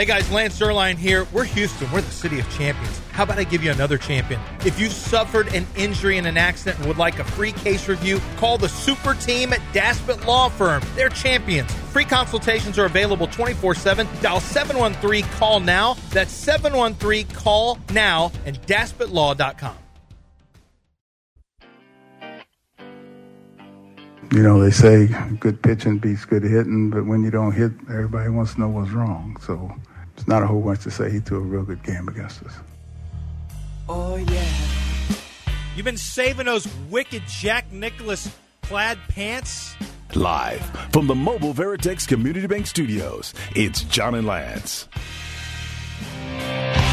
Hey guys, Lance Zierlein here. We're Houston. We're the city of champions. How about I give you another champion? If you've suffered an injury in an accident and would like a free case review, call the super team at Daspit Law Firm. They're champions. Free consultations are available 24 7. Dial 713 Call Now. That's 713 Call Now and DaspitLaw.com. You know, they say good pitching beats good hitting, but when you don't hit, everybody wants to know what's wrong. So it's not a whole bunch to say. He threw a real good game against us. Oh, yeah. You've been saving those wicked Jack Nicklaus plaid pants? Live from the Mobile Veritex Community Bank Studios, it's John and Lance.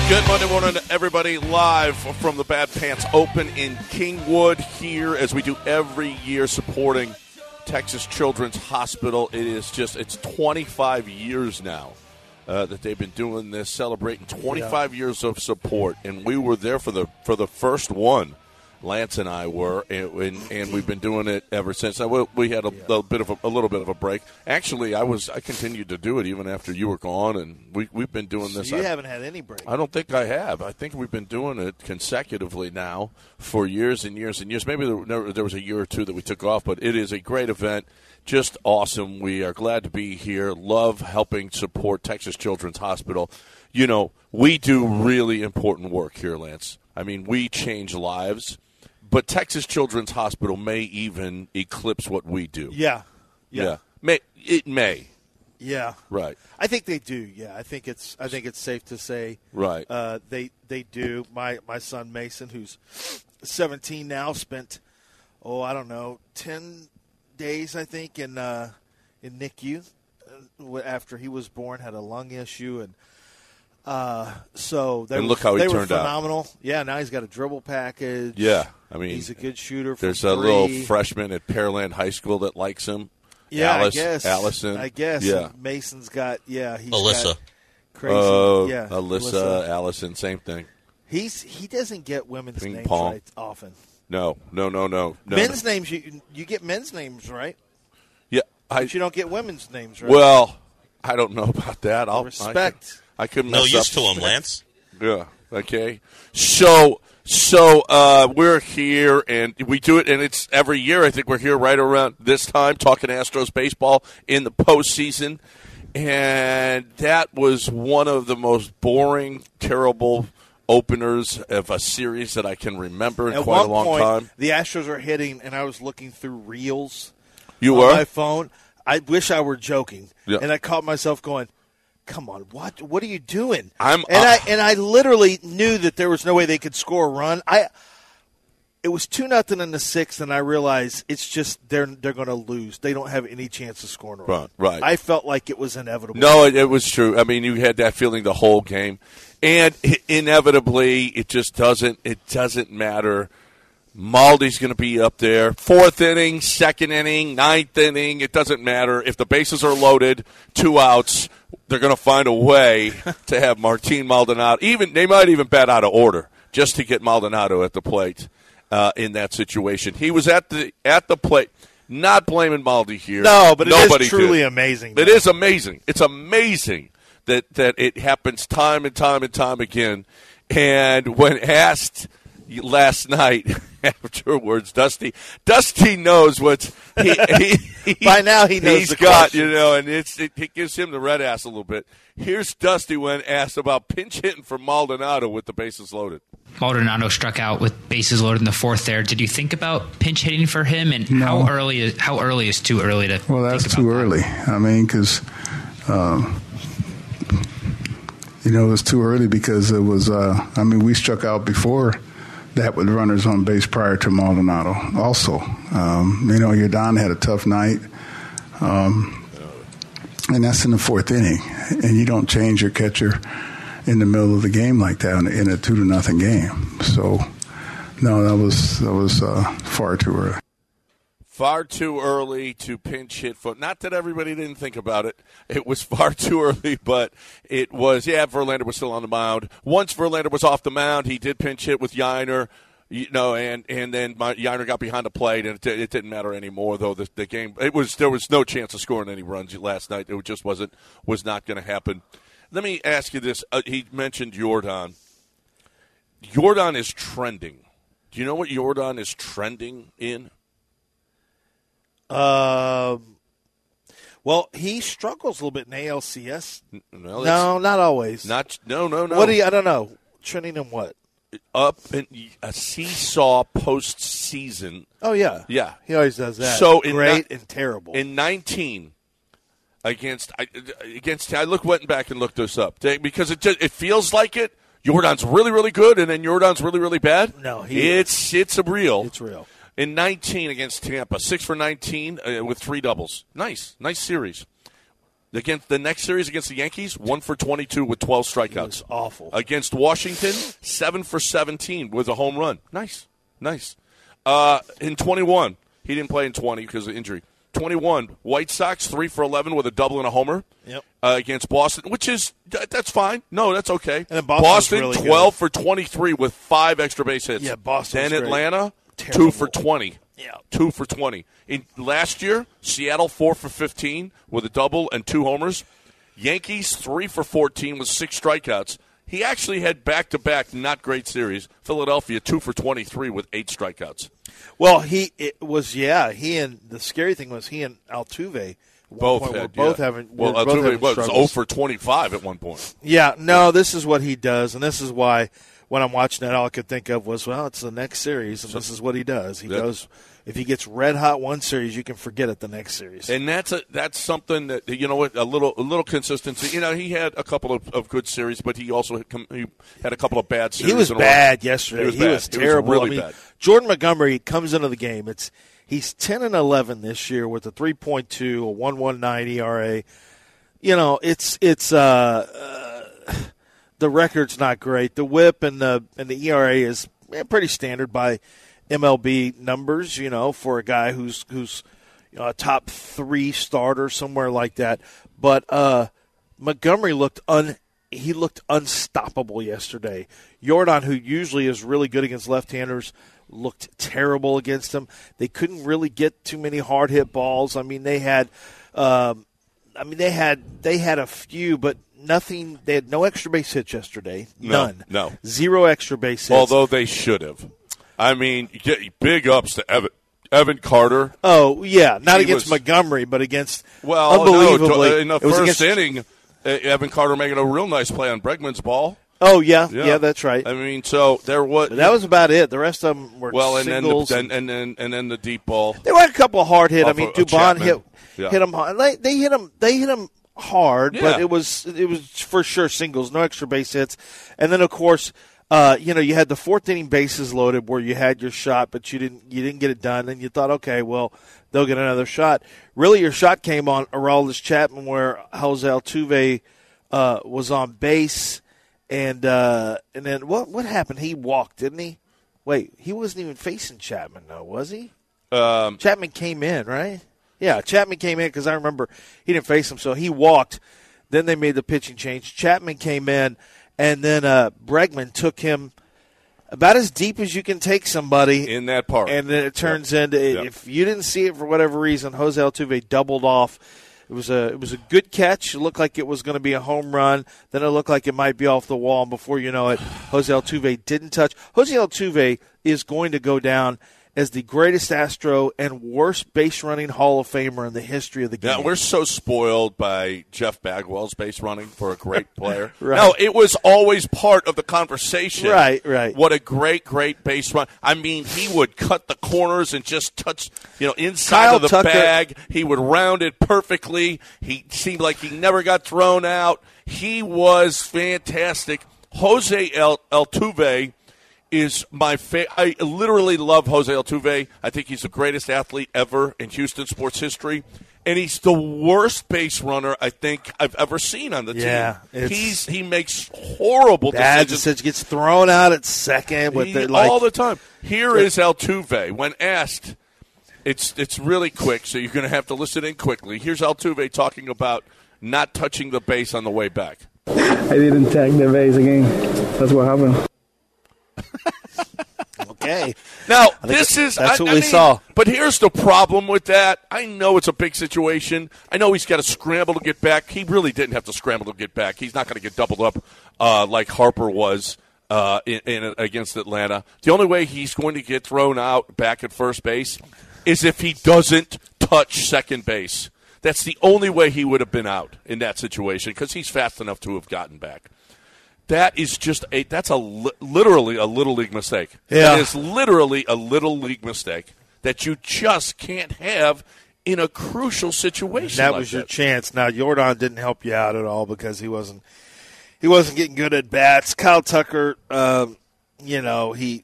Good Monday morning, to everybody. Live from the Bad Pants Open in Kingwood here, as we do every year, supporting Texas Children's Hospital. It is just, it's 25 years now uh, that they've been doing this, celebrating 25 yeah. years of support, and we were there for the for the first one. Lance and I were, and, and, and we've been doing it ever since. Now, we had a, a bit of a, a, little bit of a break. Actually, I was I continued to do it even after you were gone, and we we've been doing this. So you I, haven't had any break. I don't think I have. I think we've been doing it consecutively now for years and years and years. Maybe there, there was a year or two that we took off, but it is a great event. Just awesome. We are glad to be here. Love helping support Texas Children's Hospital. You know, we do really important work here, Lance. I mean, we change lives but Texas Children's Hospital may even eclipse what we do. Yeah. Yeah. yeah. May it may. Yeah. Right. I think they do. Yeah. I think it's I think it's safe to say right. Uh, they they do. My my son Mason who's 17 now spent oh, I don't know, 10 days I think in uh, in NICU uh, after he was born had a lung issue and uh, so they and were, look how he they turned were phenomenal. out. Yeah, now he's got a dribble package. Yeah, I mean he's a good shooter. There's three. a little freshman at Pearland High School that likes him. Yeah, Alice, I guess. Allison. I guess. Yeah. Mason's got yeah. He's Alyssa. Got crazy. Uh, yeah. Alyssa, Alyssa, Allison, same thing. He's he doesn't get women's Ping names pong. right often. No, no, no, no. no men's no. names you you get men's names right, Yeah, I. but you don't get women's names right. Well, I don't know about that. I'll respect. I could, I could No mess use up. to him, Lance. Yeah. Okay. So so uh, we're here and we do it, and it's every year. I think we're here right around this time talking Astros baseball in the postseason, and that was one of the most boring, terrible openers of a series that I can remember in At quite a long point, time. the Astros are hitting, and I was looking through reels. You on were my phone. I wish I were joking, Yeah. and I caught myself going. Come on, what what are you doing? I'm- and uh, I and I literally knew that there was no way they could score a run. I it was two nothing in the sixth, and I realized it's just they're they're going to lose. They don't have any chance of scoring a run. Right, right. I felt like it was inevitable. No, it, it was true. I mean, you had that feeling the whole game, and inevitably, it just doesn't. It doesn't matter. Maldy's going to be up there. Fourth inning, second inning, ninth inning. It doesn't matter if the bases are loaded, two outs. They're going to find a way to have Martin Maldonado. Even they might even bat out of order just to get Maldonado at the plate uh, in that situation. He was at the at the plate. Not blaming Maldy here. No, but Nobody it is truly did. amazing, It though. is amazing. It's amazing that that it happens time and time and time again. And when asked last night afterwards, Dusty Dusty knows what he, he, he By now he knows he's the got questions. you know, and it's it, it gives him the red ass a little bit. Here's Dusty when asked about pinch hitting for Maldonado with the bases loaded. Maldonado struck out with bases loaded in the fourth. There, did you think about pinch hitting for him? And No. how early? Is, how early is too early to? Well, that's think too about that? early. I mean, because um, you know it was too early because it was. Uh, I mean, we struck out before that with runners on base prior to Maldonado. Also, um, you know, Yordan had a tough night, um, and that's in the fourth inning, and you don't change your catcher in the middle of the game like that in a, in a two to nothing game. So, no, that was that was uh, far too early. Far too early to pinch hit for. Not that everybody didn't think about it. It was far too early, but it was. Yeah, Verlander was still on the mound. Once Verlander was off the mound, he did pinch hit with Yainer. You know, and and then my, Yainer got behind the plate, and it, it didn't matter anymore. Though the, the game, it was there was no chance of scoring any runs last night. It just wasn't was not going to happen. Let me ask you this. Uh, he mentioned Jordan. Jordan is trending. Do you know what Jordan is trending in? Um, well, he struggles a little bit in ALCS. No, No, not always. not no, no, no. What do you? I don't know. Trending in what? up in a seesaw postseason Oh yeah, Yeah. He always does that. So great ni- and terrible. in 19 against I, against I look went back and looked this up because it just, it feels like it. Jordan's really really good and then Jordan's really really bad. No, he- it's it's a real. it's real. In 19 against Tampa, six for 19 uh, with three doubles. Nice, nice series. Against the next series against the Yankees, one for 22 with 12 strikeouts. Awful. Against Washington, seven for 17 with a home run. Nice, nice. Uh, in 21, he didn't play in 20 because of injury. 21, White Sox, three for 11 with a double and a homer. Yep. Uh, against Boston, which is that- that's fine. No, that's okay. then Boston's Boston, really good. 12 for 23 with five extra base hits. Yeah, Boston. Then great. Atlanta, Terrible. two for 20. Yeah. Two for 20. In last year, Seattle four for 15 with a double and two homers. Yankees three for 14 with six strikeouts. He actually had back to back not great series. Philadelphia two for 23 with eight strikeouts. Well, he it was yeah. He and the scary thing was he and Altuve Both point were had both yeah. having well, both Altuve having was oh struggles. 0 for 25 at one point. Yeah, no, this is what he does, and this is why when I'm watching that, all I could think of was, well, it's the next series, and this is what he does. He Yep. goes, if he gets red hot one series, you can forget it the next series. And that's a, that's something that you know what a little a little consistency. You know, he had a couple of, of good series, but he also had, come, he had a couple of bad series. he was bad yesterday. He was He bad. was He was terrible. really I mean, bad. Jordan Montgomery comes into the game. It's he's ten and eleven this year with a three point two, a one one nine ERA. You know, it's it's uh, uh, the record's not great. The WHIP and the and the ERA is pretty standard by MLB numbers. You know, for a guy who's who's you know, a top three starter somewhere like that. But uh, Montgomery looked un he looked unstoppable yesterday. Jordan, who usually is really good against left-handers, looked terrible against them. They couldn't really get too many hard hit balls. I mean, they had, um, I mean, they had they had a few, but nothing. They had no extra base hits yesterday. None. no. Zero extra base hits. Although they should have. I mean, big ups to Evan, Evan Carter. oh yeah, not He against was- Montgomery, but against Well, unbelievably no, in the first against- inning, uh, Evan Carter making a real nice play on Bregman's ball. Oh yeah, yeah, that's right. I mean, so there was that was about it. The rest of them were well, and then the, and, and then and then the deep ball. There were a couple of hard hit. I mean, uh, Dubon hit. Yeah. hit him hard. They, they hit him. They hit him hard, but it was it was for sure singles, no extra base hits. And then of course, uh, you know, you had the fourth inning bases loaded where you had your shot, but you didn't you didn't get it done. And you thought, okay, well, they'll get another shot. Really, your shot came on Aroldis Chapman, where Jose Altuve uh, was on base, and uh, and then what what happened? He walked, didn't he? Wait, he wasn't even facing Chapman, though, was he? Um, Chapman came in, right? Yeah, Chapman came in because I remember he didn't face him, so he walked. Then they made the pitching change. Chapman came in, and then uh, Bregman took him about as deep as you can take somebody in that part, and then it turns into Yep. if you didn't see it for whatever reason, Jose Altuve doubled off. It was a it was a good catch. It looked like it was going to be a home run. Then it looked like it might be off the wall. And before you know it, Jose Altuve didn't touch. Jose Altuve is going to go down as the greatest Astro and worst base running Hall of Famer in the history of the game. Now, we're so spoiled by Jeff Bagwell's base running for a great player. Right. No, it was always part of the conversation. Right, right. What a great, great base run. I mean, he would cut the corners and just touch, you know, inside Kyle of the Tucker- bag. He would round it perfectly. He seemed like he never got thrown out. He was fantastic. Jose El- Altuve is my favorite. I literally love Jose Altuve. I think he's the greatest athlete ever in Houston sports history. And he's the worst base runner I think I've ever seen on the Yeah, team. it's- He's he makes horrible Bad decisions decision gets thrown out at second with he- the, like all the time. Here is Altuve when asked. It's it's really quick, so you're going to have to listen in quickly. Here's Altuve talking about not touching the base on the way back. I didn't tag the base again. That's what happened. okay. Now this is that's I- what I we mean, saw. But here's the problem with that. I know it's a big situation. I know he's got to scramble to get back. He really didn't have to scramble to get back. He's not going to get doubled up uh, like Harper was uh, in, in against Atlanta. The only way he's going to get thrown out back at first base is if he doesn't touch second base. That's the only way he would have been out in that situation because he's fast enough to have gotten back. That is just a that's a literally a little league mistake. Yeah. It is literally a little league mistake that you just can't have in a crucial situation. that like was your that. chance. Now Jordan didn't help you out at all because he wasn't he wasn't getting good at bats. Kyle Tucker, um, you know he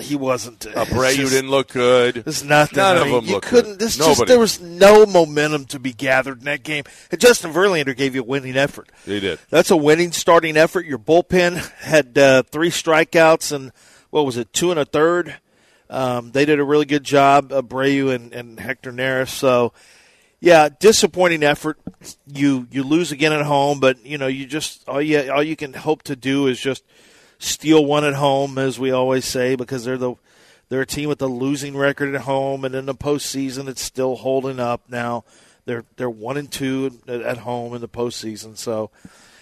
he wasn't. Abreu just- didn't look good. There's nothing. None I of mean, them you looked couldn't. good. This just there was no momentum to be gathered in that game. And Justin Verlander gave you a winning effort. They did. That's a winning starting effort. Your bullpen had uh, three strikeouts and what was it, two and a third. Um, they did a really good job, Abreu and, and Hector Neris. So, yeah, disappointing effort. You you lose again at home, but you know you just all you all you can hope to do is just steal one at home, as we always say, because they're the they're a team with a losing record at home, and in the postseason, it's still holding up. Now they're they're one and two at, at home in the postseason. So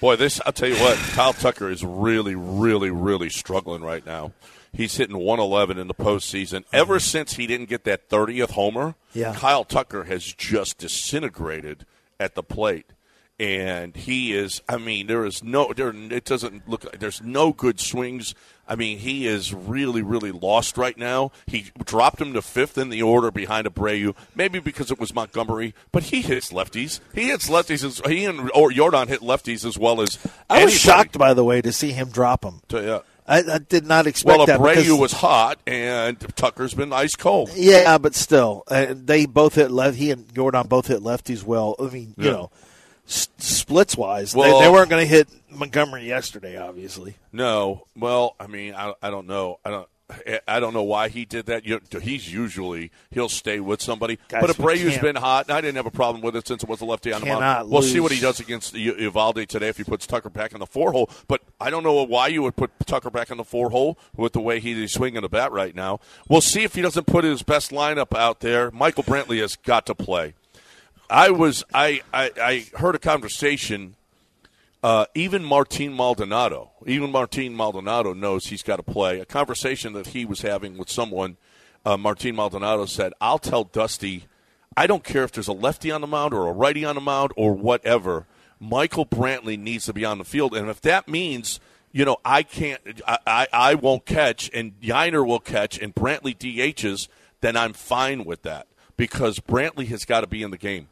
Boy, this I'll tell you what, Kyle Tucker is really, really, really struggling right now. He's hitting 111 in the postseason. Ever since he didn't get that 30th homer, Yeah. Kyle Tucker has just disintegrated at the plate. And he is, I mean, there is no, there, it doesn't look like there's no good swings. I mean, he is really, really lost right now. He dropped him to fifth in the order behind Abreu, maybe because it was Montgomery, but he hits lefties. He hits lefties. As, he and or Jordan hit lefties as well as I was anybody. shocked, by the way, to see him drop him. Yeah. I, I did not expect Well, that. Abreu because- was hot, and Tucker's been ice cold. Yeah, but still, uh, they both hit left. He and Jordan both hit lefties well. I mean, you Yeah. know, s- splits wise, Well- they, they weren't going to hit Montgomery yesterday. Obviously, No, well, I mean, I, I don't know. I don't. I don't know why he did that. You, he's usually he'll stay with somebody, Guys, but Abreu's been hot. and I didn't have a problem with it since it was a lefty on the mound. We'll see what he does against Eovaldi today if he puts Tucker back in the four hole. But I don't know why you would put Tucker back in the four hole with the way he's swinging the bat right now. We'll see if he doesn't put his best lineup out there. Michael Brantley has got to play. I was I, I, I heard a conversation. Uh, even Martin Maldonado, even Martin Maldonado knows he's got to play. A conversation that he was having with someone, uh, Martin Maldonado said, "I'll tell Dusty, I don't care if there's a lefty on the mound or a righty on the mound or whatever. Michael Brantley needs to be on the field, and if that means." You know, I can't. I, I, I won't catch, and Yainer will catch, and Brantley DHs. Then I'm fine with that because Brantley has got to be in the game.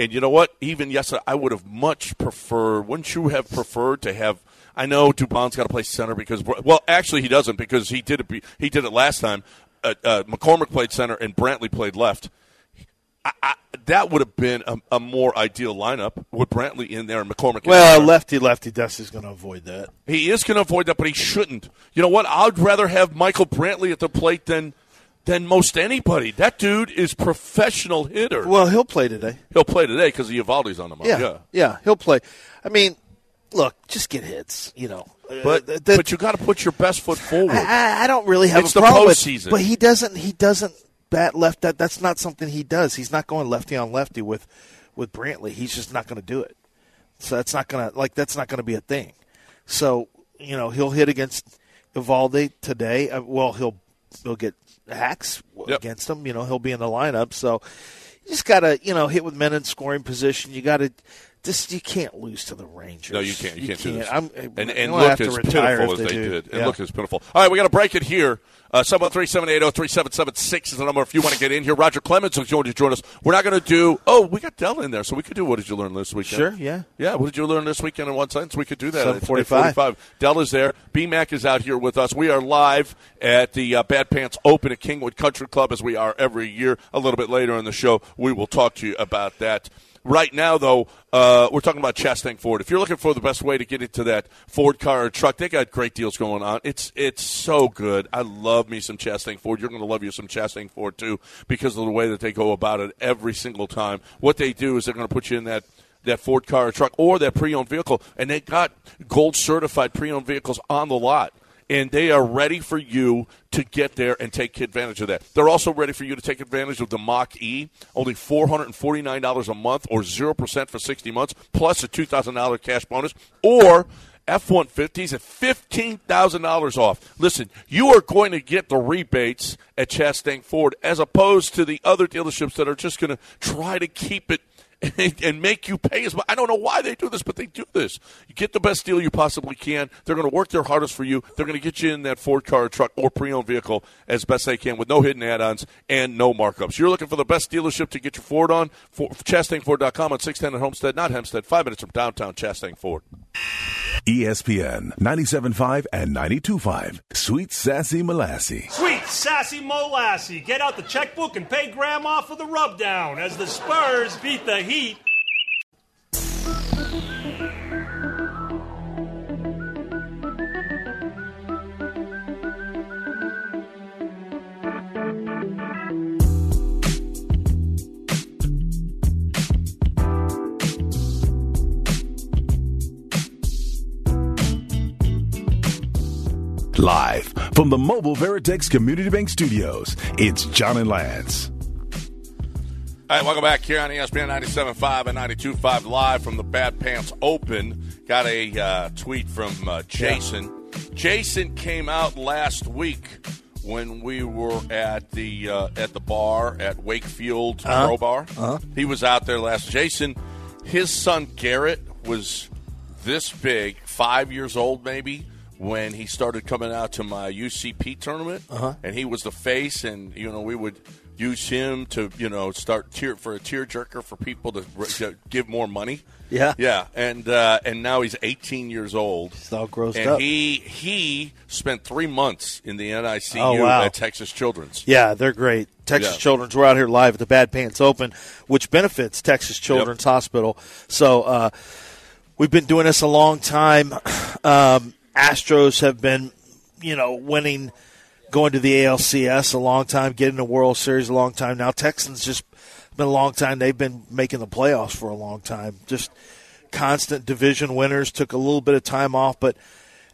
And you know what? Even yesterday, I would have much preferred. Wouldn't you have preferred to have? I know Dubon's got to play center because well, actually he doesn't because he did it. He did it last time. Uh, uh, McCormick played center and Brantley played left. I, I, that would have been a, a more ideal lineup with Brantley in there and McCormick. well, lefty lefty Dusty's going to avoid that. He is going to avoid that, but he shouldn't. You know what? I'd rather have Michael Brantley at the plate than than most anybody. That dude is professional hitter. Well, he'll play today. He'll play today because the Eovaldi's on the mound. Yeah, yeah. yeah, he'll play. I mean, look, just get hits. You know, But Uh, that- but you got to put your best foot forward. I, I don't really have It's a the problem with. But he doesn't. He doesn't bat left. That that's not something he does. He's not going lefty on lefty with with Brantley. He's just not going to do it. So that's not going to like that's not going to be a thing. So you know he'll hit against Evaldi today. Uh, well, he'll he'll get hacks Yep. against him. You know he'll be in the lineup. So you just got to you know hit with men in scoring position. You got to. Just you can't lose to the Rangers. No, you can't. You, can't, do this. I'm, and and look as pitiful as they, do. did. And Yeah. look as pitiful. All right, we got to break it here. Uh, 713-780-3776 is the number if you want to get in here. Roger Clemens is going to join us. We're not going to do. Oh, we got Dell in there, so we could do. What did you learn this weekend? Sure, yeah. yeah. What did you learn this weekend in one sentence? We could do that. at 7:45. 8:45. Dell is there. BMAC is out here with us. We are live at the uh, Bad Pants Open at Kingwood Country Club as we are every year. A little bit later in the show, we will talk to you about that. Right now, though, uh, we're talking about Chastang Ford. If you're looking for the best way to get into that Ford car or truck, they got great deals going on. It's it's so good. I love me some Chastang Ford. You're going to love you some Chastang Ford too because of the way that they go about it every single time. What they do is they're going to put you in that that Ford car or truck or that pre-owned vehicle, and they got gold certified pre-owned vehicles on the lot. And they are ready for you to get there and take advantage of that. They're also ready for you to take advantage of the Mach E, only $449 a month or 0% for 60 months, plus a $2,000 cash bonus, or F 150s at $15,000 off. Listen, you are going to get the rebates at Chastang Ford as opposed to the other dealerships that are just going to try to keep it and, make you pay as much. I don't know why they do this, but they do this. You get the best deal you possibly can. They're going to work their hardest for you. They're going to get you in that Ford car, truck, or pre-owned vehicle as best they can with no hidden add-ons and no markups. You're looking for the best dealership to get your Ford on. For, ChastangFord.com on 610 at Homestead, not Hempstead, five minutes from downtown Chastang Ford. ESPN 97.5 and 92.5. Sweet Sassy Molassy. Sweet Sassy Molassy. Get out the checkbook and pay Grandma for the rubdown as the Spurs beat the Heat. Live from the Mobile Veritex Community Bank Studios, it's John and Lance. All right, welcome back here on ESPN 97.5 and 92.5 live from the Bad Pants Open. Got a uh, tweet from uh, Jason. Yeah. Jason came out last week when we were at the uh, at the bar at Wakefield uh-huh. Pro Bar. Uh-huh. He was out there last. Jason, his son Garrett was this big, five years old maybe when he started coming out to my UCP tournament, uh-huh. and he was the face, and you know we would use him to you know start tear for a tear jerker for people to, to give more money. Yeah, yeah, and uh, and now he's 18 years old. He's all grossed and up. he he spent three months in the NICU oh, wow. at Texas Children's. Yeah, they're great. Texas yeah. Children's. We're out here live at the Bad Pants Open, which benefits Texas Children's yep. Hospital. So uh, we've been doing this a long time. Um, Astros have been, you know, winning, going to the ALCS a long time, getting the World Series a long time. Now Texans just been a long time. They've been making the playoffs for a long time. Just constant division winners. Took a little bit of time off, but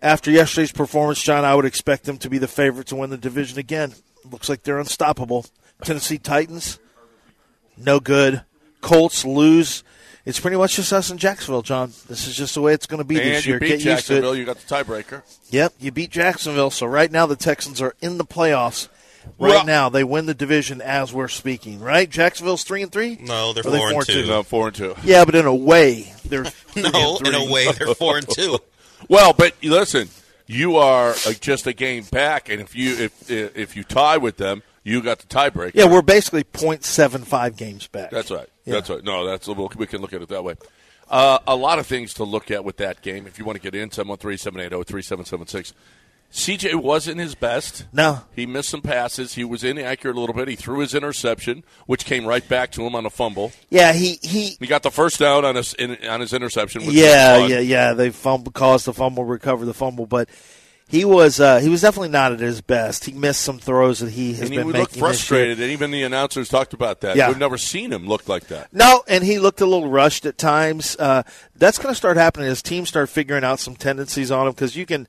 after yesterday's performance, John, I would expect them to be the favorite to win the division again. Looks like they're unstoppable. Tennessee Titans, no good. Colts lose it's pretty much just us in Jacksonville, John. This is just the way it's going to be and this year. Get used to Jacksonville. You got the tiebreaker. Yep, you beat Jacksonville. So right now the Texans are in the playoffs. Right well, now they win the division as we're speaking. Right? Jacksonville's three and three. No, they're four, they four, and two. two. No, four and two. Yeah, but in a way they're no. In a way they're four and two. well, but listen, you are uh, just a game back, and if you if if you tie with them, you got the tiebreaker. Yeah, we're basically 0.75 games back. That's right. Yeah. That's right. No, that's we can look at it that way. Uh, a lot of things to look at with that game. If you want to get in, 713-780-3776. CJ wasn't his best. No. He missed some passes. He was inaccurate a little bit. He threw his interception, which came right back to him on a fumble. Yeah, he he, he got the first down on his in, on his interception. yeah, yeah, yeah. They fumble, caused the fumble, recovered the fumble, but he was uh, he was definitely not at his best. He missed some throws that he has and been he making. frustrated, and even the announcers talked about that. Yeah. we've never seen him look like that. No, and he looked a little rushed at times. Uh, that's going to start happening as teams start figuring out some tendencies on him because you can.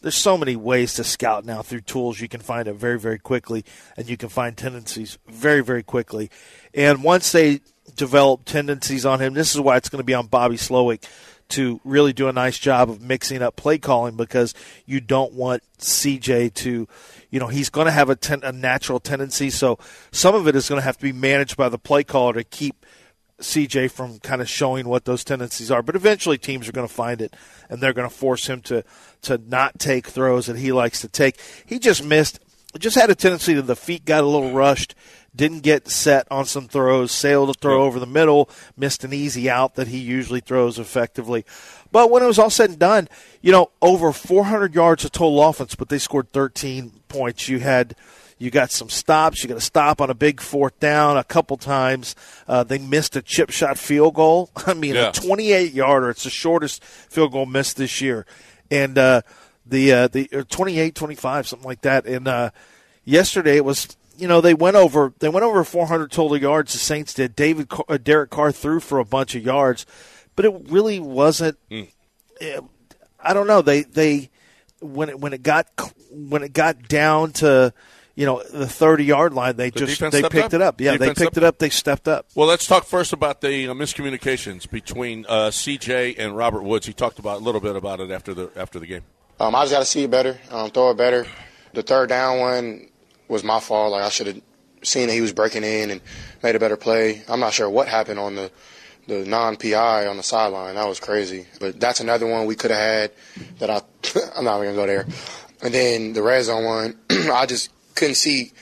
There's so many ways to scout now through tools. You can find it very, very quickly, and you can find tendencies very, very quickly. And once they develop tendencies on him, this is why it's going to be on Bobby Slowik to really do a nice job of mixing up play calling because you don't want CJ to, you know, he's going to have a, ten, a natural tendency. So some of it is going to have to be managed by the play caller to keep CJ from kind of showing what those tendencies are. But eventually teams are going to find it and they're going to force him to, to not take throws that he likes to take. He just missed, just had a tendency to the feet got a little rushed didn't get set on some throws, sailed a throw over the middle, missed an easy out that he usually throws effectively. But when it was all said and done, you know, over 400 yards of total offense, but they scored 13 points. You had you got some stops. You got a stop on a big fourth down a couple times. Uh, they missed a chip shot field goal. I mean, yeah. a 28 yarder. It's the shortest field goal missed this year, and uh, the uh, the 28, 25, something like that. And uh, yesterday it was you know they went over they went over 400 total yards. The Saints did. David uh, Derek Carr threw for a bunch of yards, but it really wasn't. Mm. I don't know. They they when it when it got when it got down to you know the 30 yard line, they The just they picked up? it up. Yeah, they picked stepped it up. They stepped up. Well, let's talk first about the uh, miscommunications between uh, CJ and Robert Woods. He talked about a little bit about it after the after the game. Um, I just got to see it better, um, throw it better. The third down one was my fault. Like I should have seen that he was breaking in and made a better play. I'm not sure what happened on the the non-PI on the sideline. That was crazy. But that's another one we could have had that I I'm not even gonna go there. And then the red zone one, I just couldn't see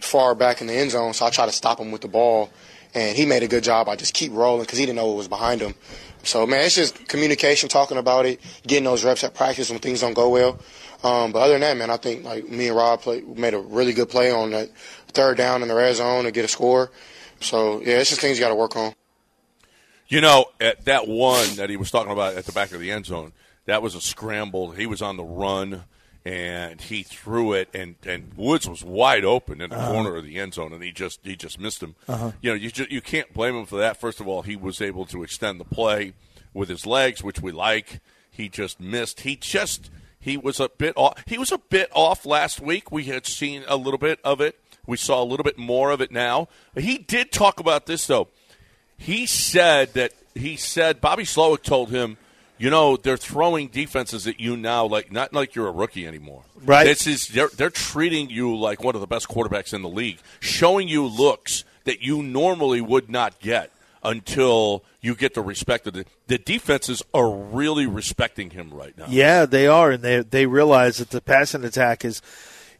far back in the end zone, so I tried to stop him with the ball, and he made a good job. I just keep rolling because he didn't know what was behind him. So man, it's just communication, talking about it, getting those reps at practice when things don't go well. Um, but other than that, man, I think like me and Rob play, made a really good play on that third down in the red zone to get a score. So yeah, it's just things you got to work on. You know, at that one that he was talking about at the back of the end zone, that was a scramble. He was on the run and he threw it, and, and Woods was wide open in the Uh-huh. corner of the end zone, and he just he just missed him. Uh-huh. You know, you just, you can't blame him for that. First of all, he was able to extend the play with his legs, which we like. He just missed. He just he was a bit off. He was a bit off last week. We had seen a little bit of it. We saw a little bit more of it now. He did talk about this though he said that he said Bobby Slowik told him, you know, they're throwing defenses at you now like not like you're a rookie anymore. Right. This is they're they're treating you like one of the best quarterbacks in the league, showing you looks that you normally would not get until you get the respect of the the defenses are really respecting him right now. Yeah, they are, and they they realize that the passing attack is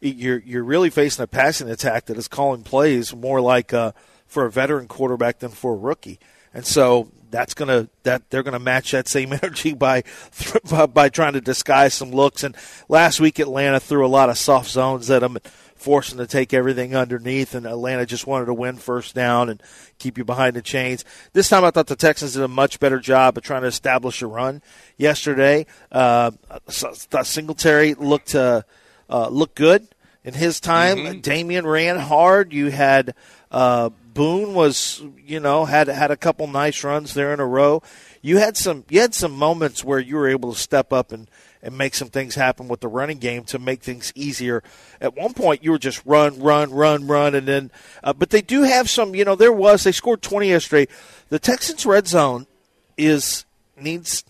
you're you're really facing a passing attack that is calling plays more like uh, for a veteran quarterback than for a rookie, and so that's gonna that they're gonna match that same energy by by, by trying to disguise some looks. And last week Atlanta threw a lot of soft zones at them. Forcing to take everything underneath, and Atlanta just wanted to win first down and keep you behind the chains. This time, I thought the Texans did a much better job of trying to establish a run yesterday. Uh, Singletary looked uh, uh, looked good in his time. Dameon ran hard. You had uh, Boone was you know had had a couple nice runs there in a row. You had some you had some moments where you were able to step up and and make some things happen with the running game to make things easier. At one point, you were just run, run, run, run, and then. Uh, but they do have some. You know, there was they scored twenty yesterday. The Texans' red zone is needs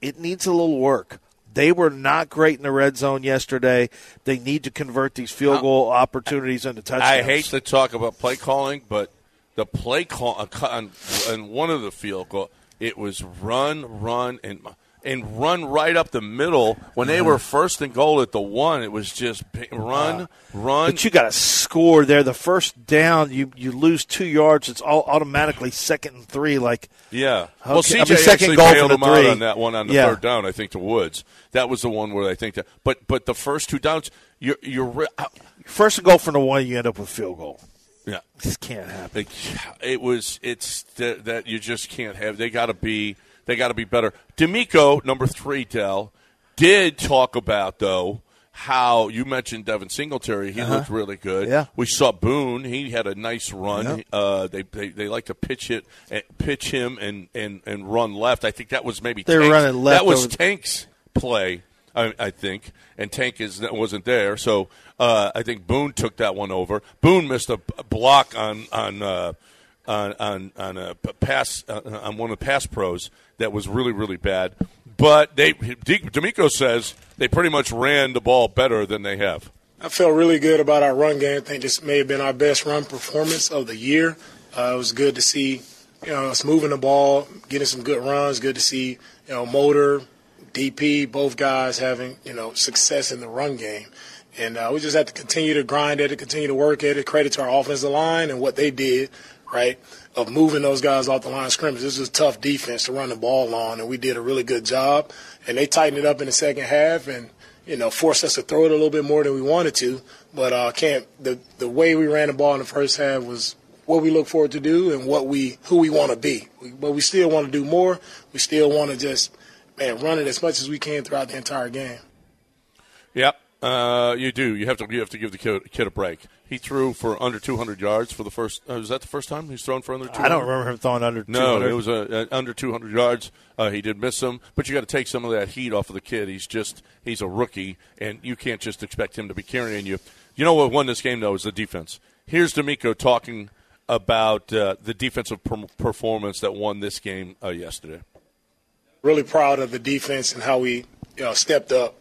it needs a little work. They were not great in the red zone yesterday. They need to convert these field goal opportunities into touchdowns. I hate to talk about play calling, but the play call uh, on, on one of the field goal, it was run, run, and and run right up the middle. When they were first and goal at the one, it was just run, run. But you got to score there. The first down, you you lose two yards. It's all automatically second and three. Like Yeah. Well, Okay. CJ I mean, second actually goal bailed out on that one on the Yeah. third down. I think to Woods. That was the one where I think that. But but the first two downs, you're you're uh, first and goal from the one, you end up with field goal. yeah. This can't happen. It, it was it's that, that you just can't have. They got to be they got to be better. DeMeco number three, Dell did talk about though how you mentioned Devin Singletary. He looked really good. Uh-huh. Yeah. we saw Boone. He had a nice run. Yep. Uh, they, they they like to pitch it, eh, pitch him, and, and, and run left. I think that was maybe They were Tank's- running left That was over- Tank's play. I, I think, and Tank is wasn't there, so uh, I think Boone took that one over. Boone missed a block on on uh, on on, on a pass uh, on one of the pass pros that was really really bad. But they DeMeco says they pretty much ran the ball better than they have. I felt really good about our run game. I think this may have been our best run performance of the year. Uh, it was good to see, you know, us moving the ball, getting some good runs. Good to see, you know, Motor, DP, both guys having, you know, success in the run game. And uh, we just have to continue to grind at it, continue to work at it. Credit to our offensive line and what they did, right, of moving those guys off the line of scrimmage. This is a tough defense to run the ball on, and we did a really good job. And they tightened it up in the second half and, you know, forced us to throw it a little bit more than we wanted to. But uh, can't the the way we ran the ball in the first half was what we look forward to do and what we who we want to be. But we still want to do more. We still want to just man run it as much as we can throughout the entire game. Yep. Uh, you do. You have to. You have to give the kid, kid a break. He threw for under 200 yards for the first. Uh, was that the first time he's thrown for under? 200? I don't remember him throwing under. No, 200. it was uh, uh, under 200 yards. Uh, he did miss some, but you got to take some of that heat off of the kid. He's just he's a rookie, and you can't just expect him to be carrying you. You know what won this game though is the defense. Here's DeMeco talking about uh, the defensive per- performance that won this game uh, yesterday. Really proud of the defense and how we you know, stepped up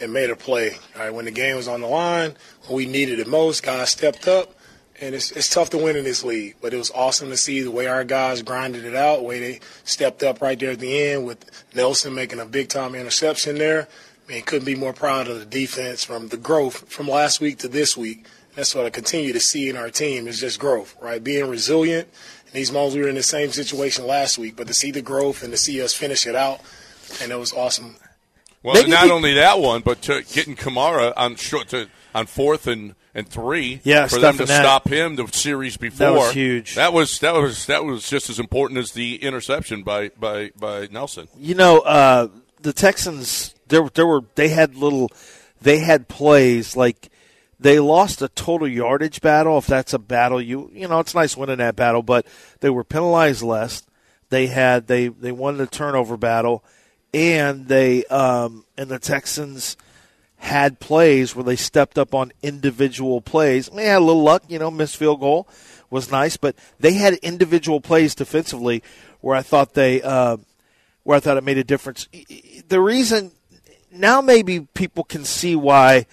and made a play. All right, when the game was on the line, when we needed it most, guys stepped up. And it's, it's tough to win in this league, but it was awesome to see the way our guys grinded it out, the way they stepped up right there at the end with Nelson making a big time interception there. I mean, couldn't be more proud of the defense from the growth from last week to this week. That's what I continue to see in our team is just growth, right? Being resilient. In these moments, we were in the same situation last week, but to see the growth and to see us finish it out, and it was awesome. Well, Maybe not only that one, but to getting Kamara on short to on fourth and, and three. Yeah, for them to that. stop him the series before. That was huge. That was that was that was just as important as the interception by by, by Nelson. You know, uh, the Texans there there were they had little they had plays like they lost a total yardage battle. If that's a battle, you you know it's nice winning that battle, but they were penalized less. They had they they won the turnover battle, and they um, and the Texans had plays where they stepped up on individual plays. They had a little luck, you know, missed field goal was nice, but they had individual plays defensively where I thought they uh, where I thought it made a difference. The reason now maybe people can see why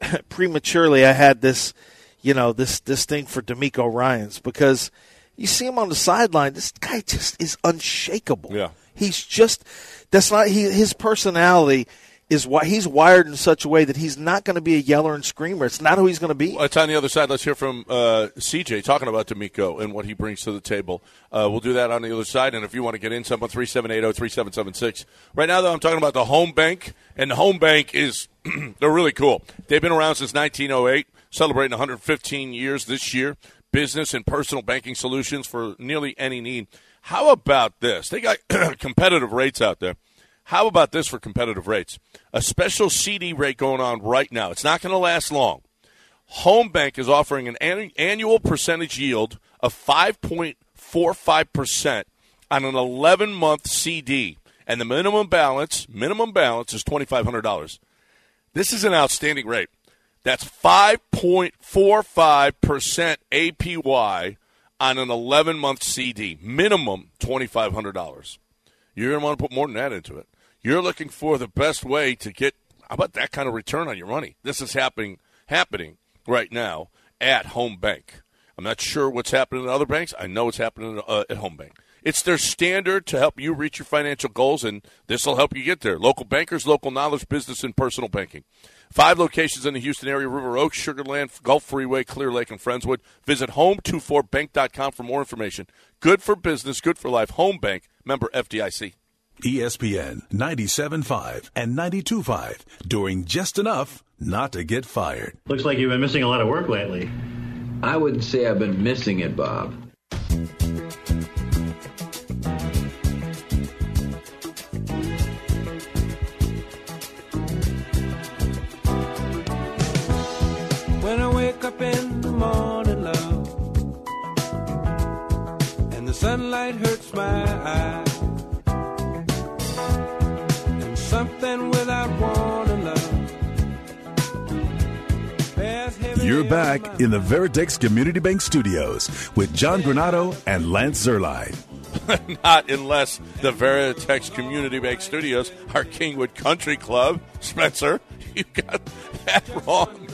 prematurely I had this, you know, this this thing for DeMeco Ryans because you see him on the sideline. This guy just is unshakable. Yeah, he's just that's not he, his personality is why he's wired in such a way that he's not going to be a yeller and screamer. It's not who he's going to be. Well, it's on the other side. Let's hear from uh, CJ talking about DeMeco and what he brings to the table. Uh, we'll do that on the other side. And if you want to get in, someone 3780-3776. Right now, though, I'm talking about the home bank. And the home bank is, they're really cool. They've been around since 1908, celebrating 115 years this year. Business and personal banking solutions for nearly any need. How about this? They got competitive rates out there. How about this for competitive rates? A special CD rate going on right now. It's not going to last long. Home Bank is offering an annual percentage yield of 5.45% on an 11 month CD. And the minimum balance, minimum balance is $2,500. This is an outstanding rate. That's 5.45% APY on an 11 month CD. Minimum $2,500. You're going to want to put more than that into it. You're looking for the best way to get how about that kind of return on your money? This is happening happening right now at Home Bank. I'm not sure what's happening at other banks. I know it's happening uh, at Home Bank. It's their standard to help you reach your financial goals, and this will help you get there. Local bankers, local knowledge, business, and personal banking. Five locations in the Houston area River Oaks, Sugarland, Gulf Freeway, Clear Lake, and Friendswood. Visit home24bank.com for more information. Good for business, good for life. Home Bank, member FDIC. ESPN 97.5 and 92.5 doing just enough not to get fired. Looks like you've been missing a lot of work lately. I wouldn't say I've been missing it, Bob. When I wake up in the morning, love, and the sunlight hurts my eyes something without wanting love. You're back in the Veritex Community Bank Studios with John Granato and Lance Zierlein. Not unless the Veritex Community Bank Studios are Kingwood Country Club. Spencer, you got that wrong.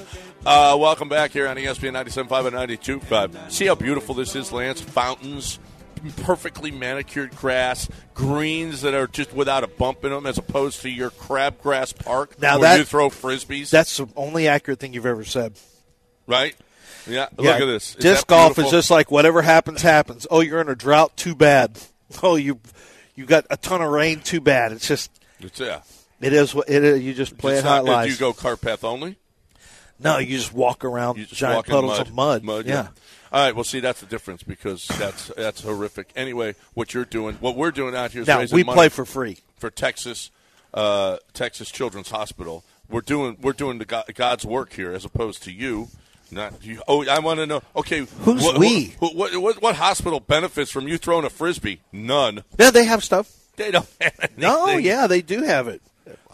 Uh, welcome back here on ESPN 97.5 and 92.5. See how beautiful this is, Lance? Fountains, perfectly manicured grass, greens that are just without a bump in them, as opposed to your crabgrass park now where that, you throw frisbees. That's the only accurate thing you've ever said. Right? Yeah. yeah. Look at this. Is Disc golf is just like whatever happens, happens. Oh, you're in a drought. Too bad. Oh, you you got a ton of rain. Too bad. It's just. It's yeah. It is what it is. You just play it's it how it lies. Do you go cart path only? No, you just walk around you just giant puddles mud. of mud. mud yeah. yeah. All right. Well, see, that's the difference because that's that's horrific. Anyway, what you're doing, what we're doing out here is now we play for free for Texas, uh, Texas Children's Hospital. we're doing we're doing the God, God's work here as opposed to you. Not you. Oh, I want to know. Okay, Who's what, we? What, what, what, what hospital benefits from you throwing a frisbee? None. Yeah, they have stuff. They don't. Have anything. No, yeah, they do have it.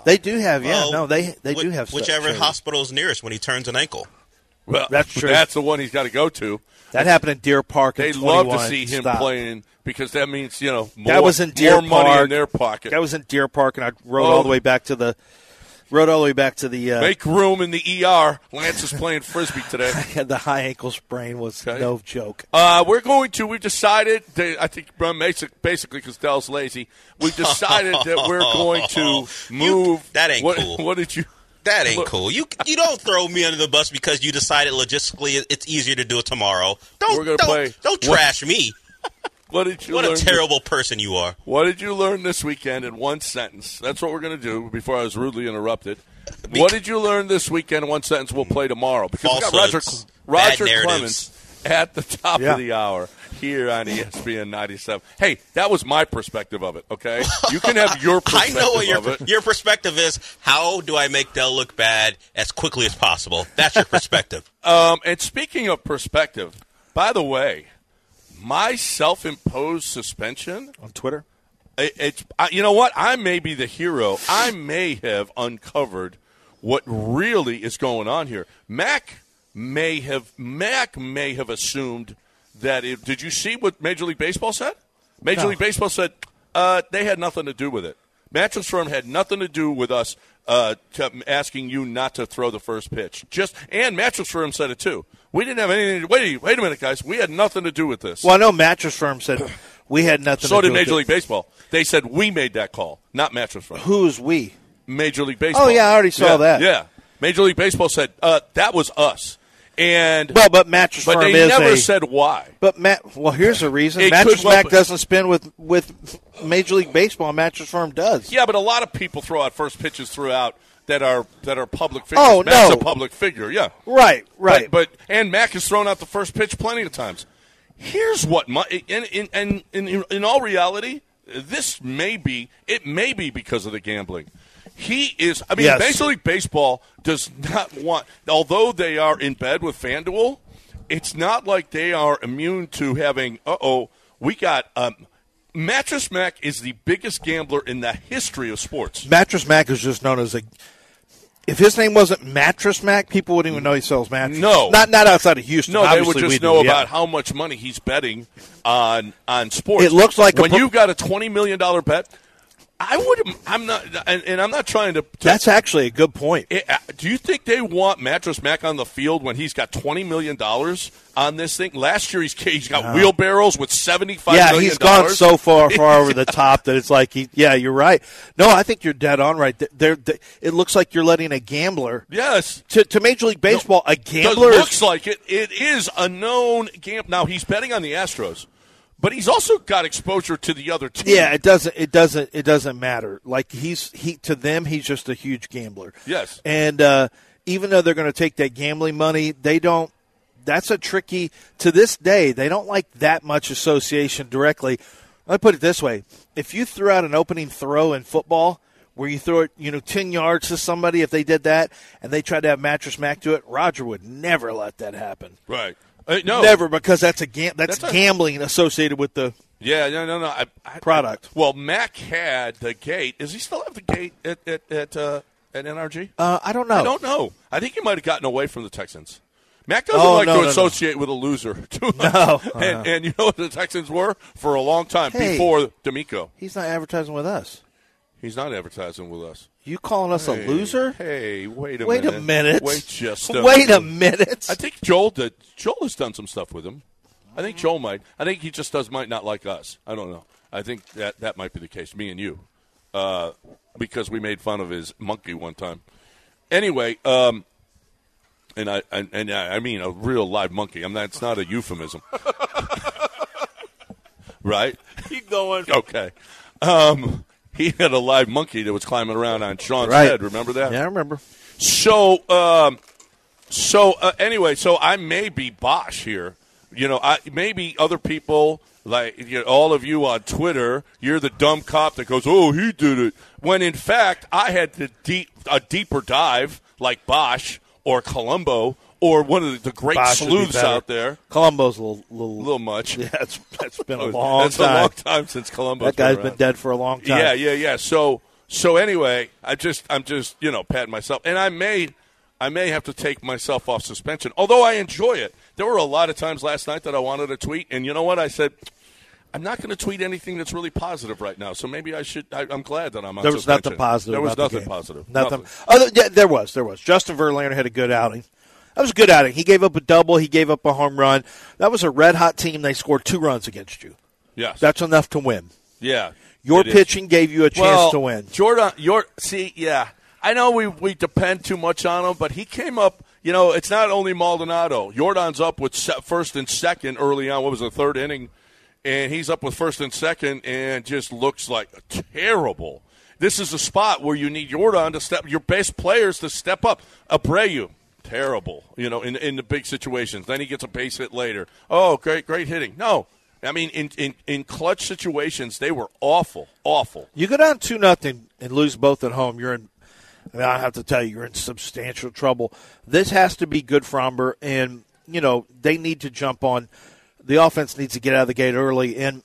They do have, yeah. Well, no, they they whi- do have whichever Shady. hospital is nearest when he turns an ankle. Well, That's true. That's the one he's got to go to. That happened in Deer Park. in They love to see him Stop. playing because that means you know more, that was in Deer more Park. money in their pocket. That was in Deer Park, and I rode Oh. all the way back to the rode all the way back to the uh, Make room in the ER. Lance is playing frisbee today. the high ankle sprain was no joke. Uh, we're going to. We've decided. That, I think basically because Dell's lazy. We've decided that we're going to move. that ain't what, cool. What did you? That ain't Look- cool. You you don't throw me under the bus because you decided logistically it's easier to do it tomorrow. Don't We're gonna don't, play- don't What- trash me. What did you? What a learn terrible person you are. What did you learn this weekend in one sentence? That's what we're going to do. Before I was rudely interrupted. what did you learn this weekend in one sentence? We'll play tomorrow because we got Roger Falsehoods, Roger. Clemens at the top Yeah. of the hour here on ESPN 97. Hey, that was my perspective of it. Okay, you can have your I perspective know what your it. your perspective is. How do I make Dell look bad as quickly as possible? That's your perspective. Um, and speaking of perspective, by the way, my self-imposed suspension on Twitter. It, it's I, you know what I may be the hero. I may have uncovered what really is going on here. Mac may have Mac may have assumed that. It, did you see what Major League Baseball said? Major No. League Baseball said uh, they had nothing to do with it. Mattress Firm had nothing to do with us uh, to asking you not to throw the first pitch. Just and Mattress Firm said it too. We didn't have anything. Wait, wait a minute, guys. We had nothing to do with this. Well, I know Mattress Firm said we had nothing. So to did do with Major. League Baseball. They said we made that call, not Mattress Firm. Who's we? Major League Baseball. Oh, yeah, I already saw Yeah, that. Yeah, Major League Baseball said uh, that was us, and Well, but Mattress but Firm they is never a- said why. But Matt, well, here's the reason: It Mattress could well- doesn't spin with with Major League Baseball. Mattress Firm does. Yeah, but a lot of people throw out first pitches throughout that are that are public figures. Oh, Mac's no. a public figure. Yeah, Right, right. But, but and Mac has thrown out the first pitch plenty of times. Here's what my in in in, in, in all reality, this may be it may be because of the gambling. He is. I mean, Yes. Major League Baseball does not want. Although they are in bed with FanDuel, it's not like they are immune to having. Uh oh, we got. Um, Mattress Mac is the biggest gambler in the history of sports. Mattress Mac is just known as a. If his name wasn't Mattress Mac, people wouldn't even know he sells mattresses. No. not not outside of Houston. No, they would just we do, know yeah. about how much money he's betting on on sports. It looks like a when pro- you've got a twenty million dollar bet. I would. I'm not, and, and I'm not trying to. to That's actually a good point. it- uh, do you think they want Mattress Mac on the field when he's got twenty million dollars on this thing? Last year he's he's got wheelbarrows with seventy five. yeah, he's gone so far far over the top that it's like he. Yeah, you're right. No, I think you're dead on right. There, it looks like you're letting a gambler Yes, to, to Major League Baseball. a It gambler is looks like it. It is a known gamble. Now he's betting on the Astros, but he's also got exposure to the other team. Yeah, it doesn't. It doesn't. It doesn't matter. Like he's he to them, he's just a huge gambler. Yes. and uh, even though they're going to take that gambling money, they don't. That's a tricky. To this day, they don't like that much association directly. Let me put it this way: if you threw out an opening throw in football. Where you throw it, you know, ten yards to somebody. If they did that and they tried to have Mattress Mac do it, Roger would never let that happen. right. Uh, no, Never, because that's a gam- that's, That's a- gambling associated with the Yeah, no, no, no. I, I, product. Well, Mac had the gate. Does he still have the gate at at at, uh, at NRG? Uh, I don't know. I don't know. I think he might have gotten away from the Texans. Mac doesn't Oh, like no, to no, no. associate with a loser too much. No. and, and you know what the Texans were for a long time Hey. before DeMeco. He's not advertising with us. He's not advertising with us. You calling us Hey, a loser? Hey, wait a Wait minute. Wait a minute. Wait just a Wait a minute. I think Joel did. Joel has done some stuff with him. I think Joel might. I think he just does might not like us. I don't know. I think that that might be the case. Me and you, uh, because we made fun of his monkey one time. Anyway, um, and I and, and I I mean a real live monkey. I'm not. It's not a euphemism, right? Keep going. Okay. Um, he had a live monkey that was climbing around on Sean's Right. head. Remember that? Yeah, I remember. So, um, so uh, anyway, so I may be Bosch here. You know, I maybe other people like you know, all of you on Twitter, you're the dumb cop that goes, "Oh, he did it," when in fact I had the deep a deeper dive like Bosch or Columbo or one of the, the great Bosch would be sleuths out there. Columbo's a little, little, little much. Yeah, it's, it's been a long that's time. a long time since Columbo. That guy's been dead for a long time. Yeah, yeah, yeah. So, so anyway, I just, I'm just, you know, patting myself, and I may, I may have to take myself off suspension. Although I enjoy it, there were a lot of times last night that I wanted to tweet, and you know what? I said. I'm not going to tweet anything that's really positive right now, so maybe I should. I, I'm glad that I'm on There was suspension. nothing positive. There was about the nothing game. positive. Nothing. Other, yeah, there was. There was. Justin Verlander had a good outing. That was a good outing. He gave up a double. He gave up a home run. That was a red hot team. They scored two runs against you. Yes. That's enough to win. Yeah. Your it is. pitching gave you a chance well, to win. Yordan, your see, yeah, I know we we depend too much on him, but he came up. You know, it's not only Maldonado. Yordan's up with first and second early on. What was the third inning? And he's up with first and second, and just looks like terrible. This is a spot where you need Yordan to step. Your best players to step up. Abreu, terrible. You know, in in the big situations. Then he gets a base hit later. Oh, great, great hitting. No, I mean in in in clutch situations, they were awful, awful. You go down two nothing and lose both at home. You're in. I, mean, I have to tell you, you're in substantial trouble. This has to be good for Umber, and you know they need to jump on. The offense needs to get out of the gate early, and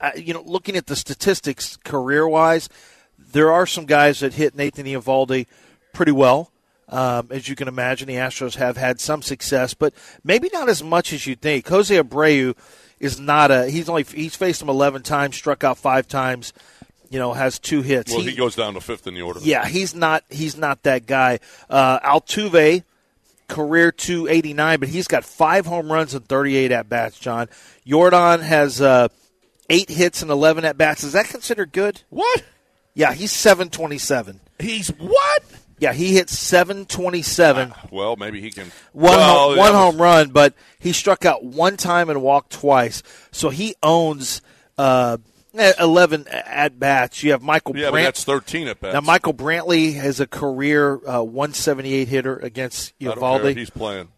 uh, you know, looking at the statistics career wise, there are some guys that hit Nathan Eovaldi pretty well. Um, as you can imagine, the Astros have had some success, but maybe not as much as you think. Jose Abreu is not a. He's only he's faced him eleven times, struck out five times. You know, has two hits. Well, He- he, goes down to fifth in the order. yeah, he's not he's not that guy. Uh, Altuve, career two eighty nine, but he's got five home runs and thirty eight at bats. John Yordan has uh, eight hits and eleven at bats. Is that considered good? What? Yeah, he's seven twenty seven. He's what? Yeah, he hit seven twenty seven. Well, maybe he can. One, well, home, one was- home run, but he struck out one time and walked twice. So he owns uh, 11 at bats. You have Michael Yeah, but Brandt. that's thirteen at bats. Now, Michael Brantley has a career uh, 178 hitter against I don't care. Eovaldi. He's playing.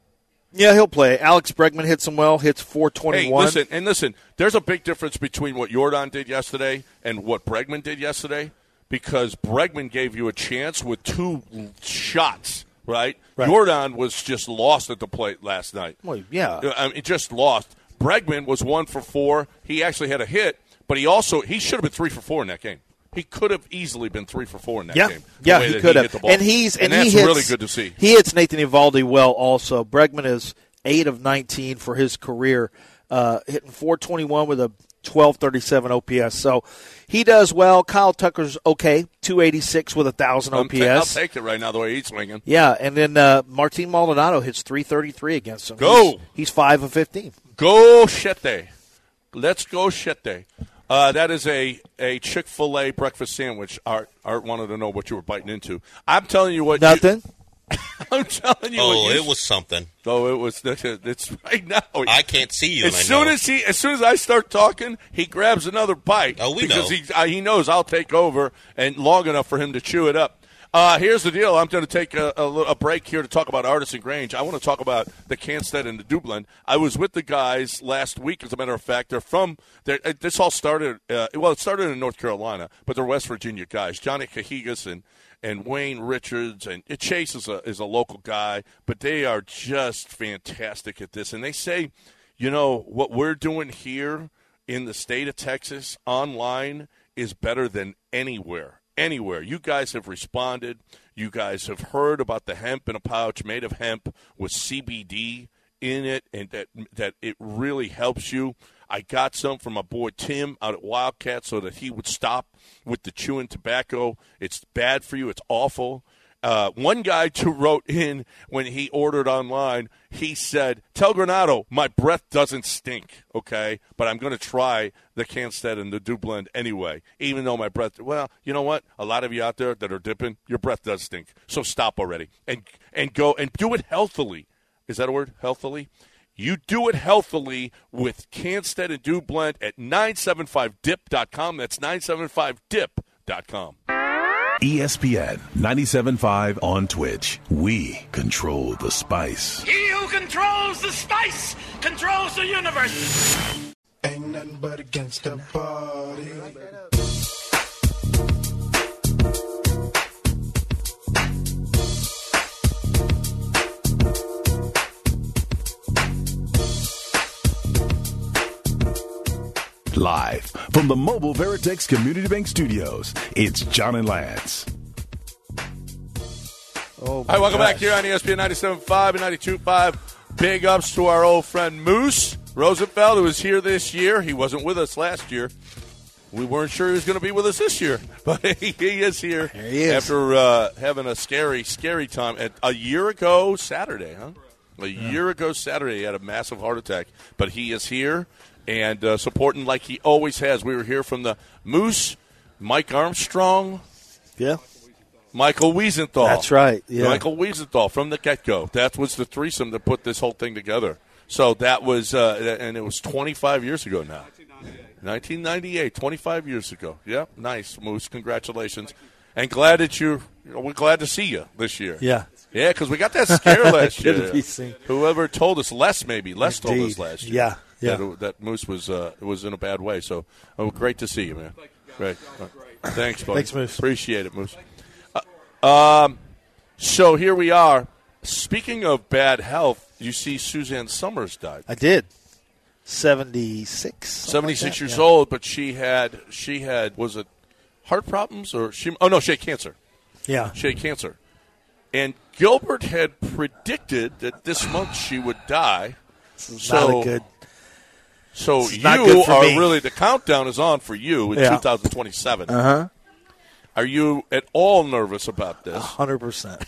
Yeah, he'll play. Alex Bregman hits him well, hits 421. Hey, listen, and listen. There's a big difference between what Yordan did yesterday and what Bregman did yesterday, because Bregman gave you a chance with two shots. Right? Right. Yordan was just lost at the plate last night. Well, yeah. I mean, just lost. Bregman was one for four. He actually had a hit, but he also he should have been three for four in that game. He could have easily been three for four in that yeah, game. yeah, he could hit have. And he's and, that's he hits, really good to see. He hits Nathan Eovaldi well. Also, Bregman is eight of 19 for his career, uh, hitting 421 with a 1237 OPS. So he does well. Kyle Tucker's okay, 286 with a thousand OPS. ta- I'll take it right now the way he's swinging. Yeah, and then uh, Martin Maldonado hits 333 against him. Go! He's, he's five of 15. Go Shete. Let's go Shete. Uh, that is a, a Chick fil A breakfast sandwich. Art Art wanted to know what you were biting into. I'm telling you what. you- Nothing. I'm telling you. Oh, you, it was something. Oh, it was. It's right now. I can't see you. As I soon know. as he, as soon as I start talking, he grabs another bite. Oh, we because know. he uh, he knows I'll take over and long enough for him to chew it up. Uh, here's the deal. I'm going to take a, a, a break here to talk about Artisan Grange. I want to talk about the Canstead and the Dublin. I was with the guys last week, as a matter of fact. They're from. They're, uh, this all started. Uh, well, it started in North Carolina, but they're West Virginia guys. Johnny Cahigas and and Wayne Richards and Chase is a is a local guy, but they are just fantastic at this. And they say, you know, what we're doing here in the state of Texas online is better than anywhere. Anywhere. You guys have responded. You guys have heard about the hemp in a pouch made of hemp with CBD in it and that that it really helps you. I got some from my boy Tim out at Wildcat so that he would stop with the chewing tobacco. It's bad for you. It's awful. Uh, one guy too wrote in when he ordered online. He said, "Tell Granato my breath doesn't stink, okay, but I'm going to try the Canstead and the Dublin anyway, even though my breath. Well, you know what? A lot of you out there that are dipping, your breath does stink. So stop already and and go and do it healthily. Is that a word? Healthily." You do it healthily with Canstead and Dublin at 975dip.com. That's 975dip.com. ESPN 97.5 on Twitch. We control the spice. He who controls the spice controls the universe. Ain't nothing but against the party. Live from the mobile Veritex Community Bank Studios, it's John and Lance. Oh, Hi, welcome back here on ESPN 97.5 and 92.5. Big ups to our old friend Moose Rosenfeld, who was here this year. He wasn't with us last year. We weren't sure he was going to be with us this year, but he is here he is. after uh, having a scary, scary time. At, a year ago Saturday, huh? A year ago Saturday, he had a massive heart attack, but he is here and uh, supporting like he always has. We were here from the Moose, Mike Armstrong, Yeah. Michael Wiesenthal. That's right, yeah. Michael Wiesenthal from the get go. That was the threesome that put this whole thing together. So that was, uh, and it was 25 years ago now. 1998, 25 years ago. Yeah, nice, Moose. Congratulations. And glad that you, we're glad to see you this year. Yeah. Yeah, because we got that scare last year. to be seen. Whoever told us, Les maybe, Les told us last year. Yeah, yeah. That, that Moose was uh, was in a bad way. So, oh, great to see you, man. Great. Thanks, buddy. Thanks, Moose. Appreciate it, Moose. Uh, um, so here we are. Speaking of bad health, you see Suzanne Somers died. I did. 76. something like 76 years yeah. old, but she had she had was it heart problems or she oh no, she had cancer. Yeah. She had cancer. And Gilbert had predicted that this month she would die. So Not a good. So It's you not good for are me. really the countdown is on for you in Yeah. 2027. Uh huh. Are you at all nervous about this? hundred percent.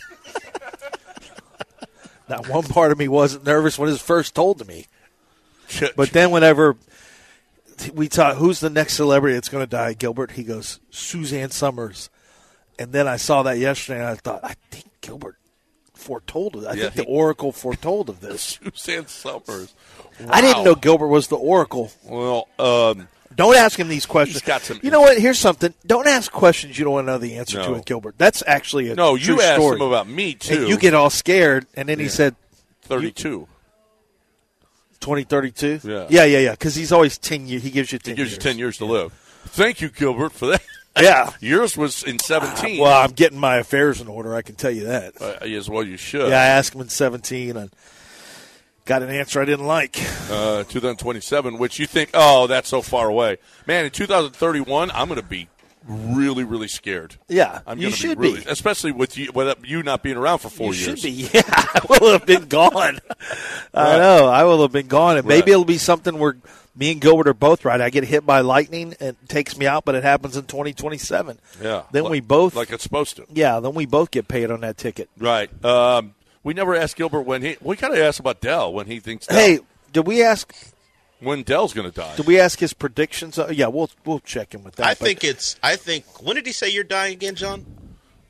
Not one part of me wasn't nervous when it was first told to me, but then whenever we talk, who's the next celebrity that's going to die? Gilbert. He goes Suzanne Somers, and then I saw that yesterday, and I thought, I think Gilbert foretold it. I Yeah, think the Oracle foretold of this. Suzanne Somers. I didn't know Gilbert was the Oracle. Well, um, Don't ask him these questions. He's got some- You know what? Here's something. Don't ask questions you don't want to know the answer to No. with Gilbert. That's actually a No, you asked story. him about me, too. And you get all scared, and then he said 32. 2032. Yeah. yeah, yeah, yeah. Because he's always ten years. He gives you He ten. gives you 10 years to live. Thank you, Gilbert, for that. Yeah. Yours was in 17. Well, I'm getting my affairs in order. I can tell you that. Uh, as well, you should. Yeah, I asked him in 17 and got an answer I didn't like. Uh, 2027, which you think, oh, that's so far away. Man, in 2031, I'm going to be really, really scared. Yeah, I'm you should be really, be. especially with you, with you not being around for four you years. should be. Yeah, I will have been gone. I know. I will have been gone, and maybe Right. it'll be something where me and Gilbert are both right. I get hit by lightning and it takes me out, but it happens in 2027. Yeah, Then like- we both, like it's supposed to. yeah, then we both get paid on that ticket. Right. Um, we never asked Gilbert when he. We kind of asked about Dell when he thinks. Dell, Hey, did we ask? when Dell's going to die. Did we ask his predictions? Uh, yeah, we'll we'll check in with that. I but- think it's. I think. When did he say you're dying again, John?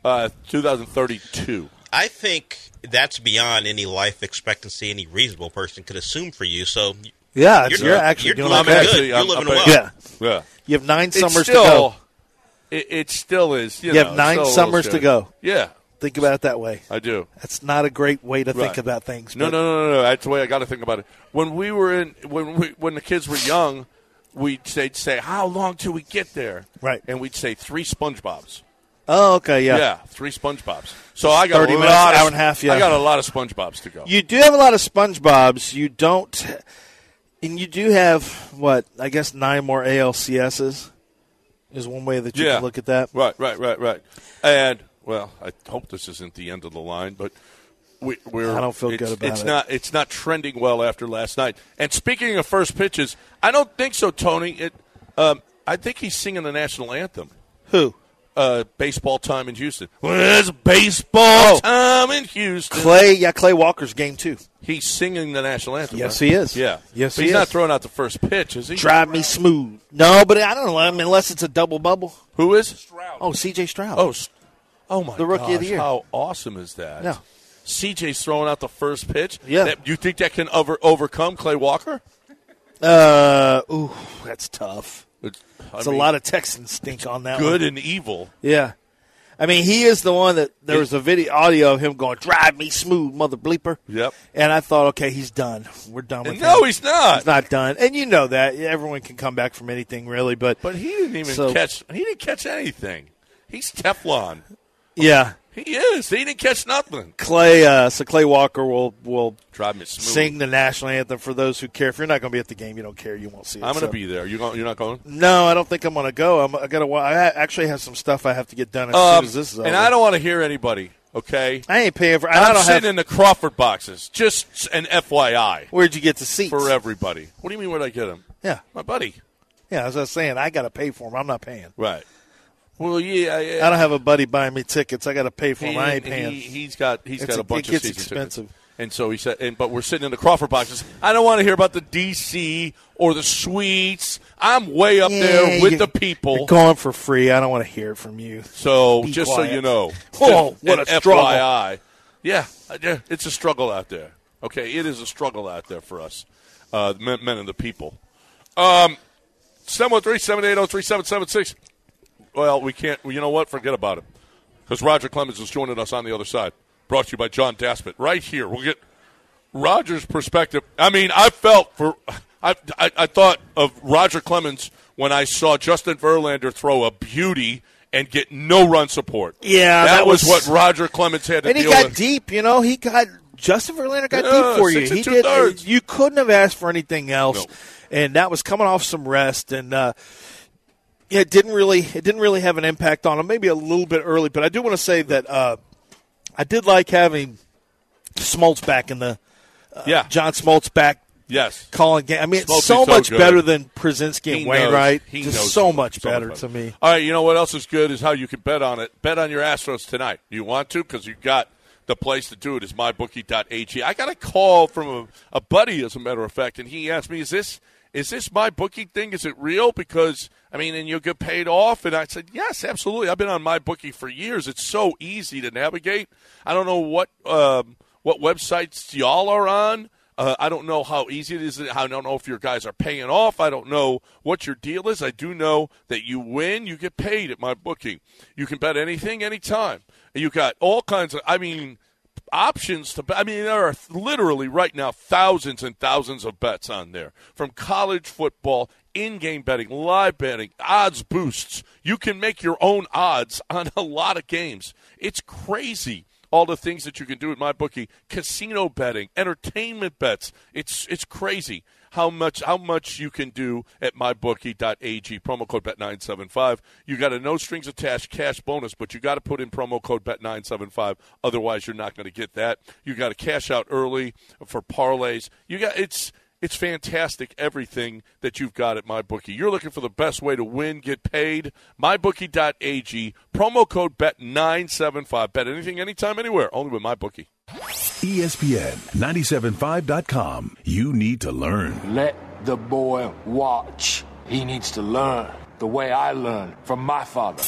Uh, 2032. I think that's beyond any life expectancy any reasonable person could assume for you. So Yeah, it's- you're actually you're doing living okay. good. Actually, You're I'm- living I'm- well. Yeah. Yeah. You have nine It's summers still, to go. It, it still is. You, You know, have nine it's still a little summers to go. Yeah, Think about it that way. I do. That's not a great way to think about things. No, no, no, no, no. That's the way I got to think about it. When we were in, when we, when the kids were young, we'd say, say, "How long till we get there?" Right. And we'd say three SpongeBob's. Oh, okay, yeah. Yeah, three SpongeBob's. So I got 30 a minutes, lot hour of, and a half, yeah. I got a lot of SpongeBob's to go. You do have a lot of SpongeBob's. You don't, and you do have what I guess nine more ALCSs. Is one way that you yeah. can look at that. Right, right, right, right. And well, I hope this isn't the end of the line, but we, we're. I don't feel good about it's it. not. It's not trending well after last night. And speaking of first pitches, I don't think so, Tony. It. Um, I think he's singing the national anthem. Who? Uh, baseball time in Houston. Well, it's baseball Oh. time in Houston. Clay, yeah, Clay Walker's game too. He's singing the national anthem. Yes, right? he is. Yeah. Yes, But he he's not throwing out the first pitch, is he? Drive me smooth. No, but I don't know. I mean, unless it's a double bubble. Who is? Oh, C.J. Stroud. Oh, oh my! The rookie of the year. How awesome is that? Yeah. CJ's throwing out the first pitch. Yeah. That- you think that can over, overcome Clay Walker? Uh, ooh, that's tough. It's, It's a lot of Texan stink on that. good one. and evil. Yeah. I mean, he is the one that there was a video audio of him going, "Drive me smooth, mother bleeper." Yep. And I thought, okay, he's done. We're done with And him. no, he's not. He's not done. And you know that everyone can come back from anything, really. But But he didn't even So- catch. He didn't catch anything. He's Teflon. yeah, He is. He didn't catch nothing. Clay. Uh, so Clay Walker will will Drive me smooth. sing the national anthem for those who care. If you're not going to be at the game, you don't care. You won't see it. I'm going to So- be there. You going? You're not going? No, I don't think I'm going to go. I'm, I got to. I actually have some stuff I have to get done as Um, soon as this is over. and I don't want to hear anybody. Okay. I ain't paying for. I I'm don't sitting have. in the Crawford boxes. Just an FYI Where'd you get the seats? for everybody. What do you mean? Where'd I get them? Yeah, My buddy. yeah. As I was saying, I got to pay for them. I'm not paying. Right. Well, yeah, yeah. I don't have a buddy buying me tickets. I got to pay for them. I ain't He- paying. He, has got he's It's got a- bunch it gets of expensive. tickets. And so he said, and, but we're sitting in the Crawford boxes. I don't want to hear about the DC or the suites. I'm way up Yeah, there with the people. You're going for free. I don't want to hear it from you. So Be just so you know, oh, what a struggle. FYI. Yeah, uh, yeah, it's a struggle out there. Okay, it is a struggle out there for us, uh, men, men and the people. Um, 713-780-3776. Well, we can't. You know what? Forget about it. Because Roger Clemens is joining us on the other side. Brought to you by John Daspit. Right here. We'll get Roger's perspective. I mean, I felt for. I, I, I thought of Roger Clemens when I saw Justin Verlander throw a beauty and get no run support. Yeah, that, that was, was- what Roger Clemens had to And he got with. deep. You know, he got Justin Verlander got Yeah, deep for you. He did. thirds. You couldn't have asked for anything else. No. And that was coming off some rest, and uh, it didn't really it didn't really have an impact on him. Maybe a little bit early, but I do want to say that uh, I did like having Smoltz back in the yeah, John Smoltz back yes. calling game. I mean, it's Smoltz so so much better than Pierzynski He and Wainwright. knows- he Just knows so much so better to me. All right, you know what else is good is how you can bet on it. Bet on your Astros tonight. You want to because you got the place to do it is mybookie.ag. I got a call from a, a buddy, as a matter of fact, and he asked me, "Is this is this my bookie thing? Is it real?" Because I mean, and you'll get paid off, and I said, "Yes, absolutely. I've been on my bookie for years. It's so easy to navigate. I don't know what um, what websites y'all are on." Uh, I don't know how easy it is. I don't know if your guys are paying off. I don't know what your deal is. I do know that you win, you get paid at my booking. You can bet anything, anytime. You got all kinds of. I mean, options to. I mean, there are literally right now thousands and thousands of bets on there from college football, in game betting, live betting, odds boosts. You can make your own odds on a lot of games. It's crazy. All the things that you can do at my bookie, casino betting, entertainment bets. It's it's crazy how much how much you can do at mybookie.ag. Promo code bet975. You got a no strings attached cash bonus, but you got to put in promo code bet975. Otherwise, you're not going to get that. You got to cash out early for parlays. You got it's it's fantastic everything that you've got at MyBookie. You're looking for the best way to win, get paid. MyBookie.ag. Promo code bet975. Bet anything, anytime, anywhere. Only with MyBookie. ESPN 975.com. You need to learn. Let the boy watch. He needs to learn the way I learned from my father.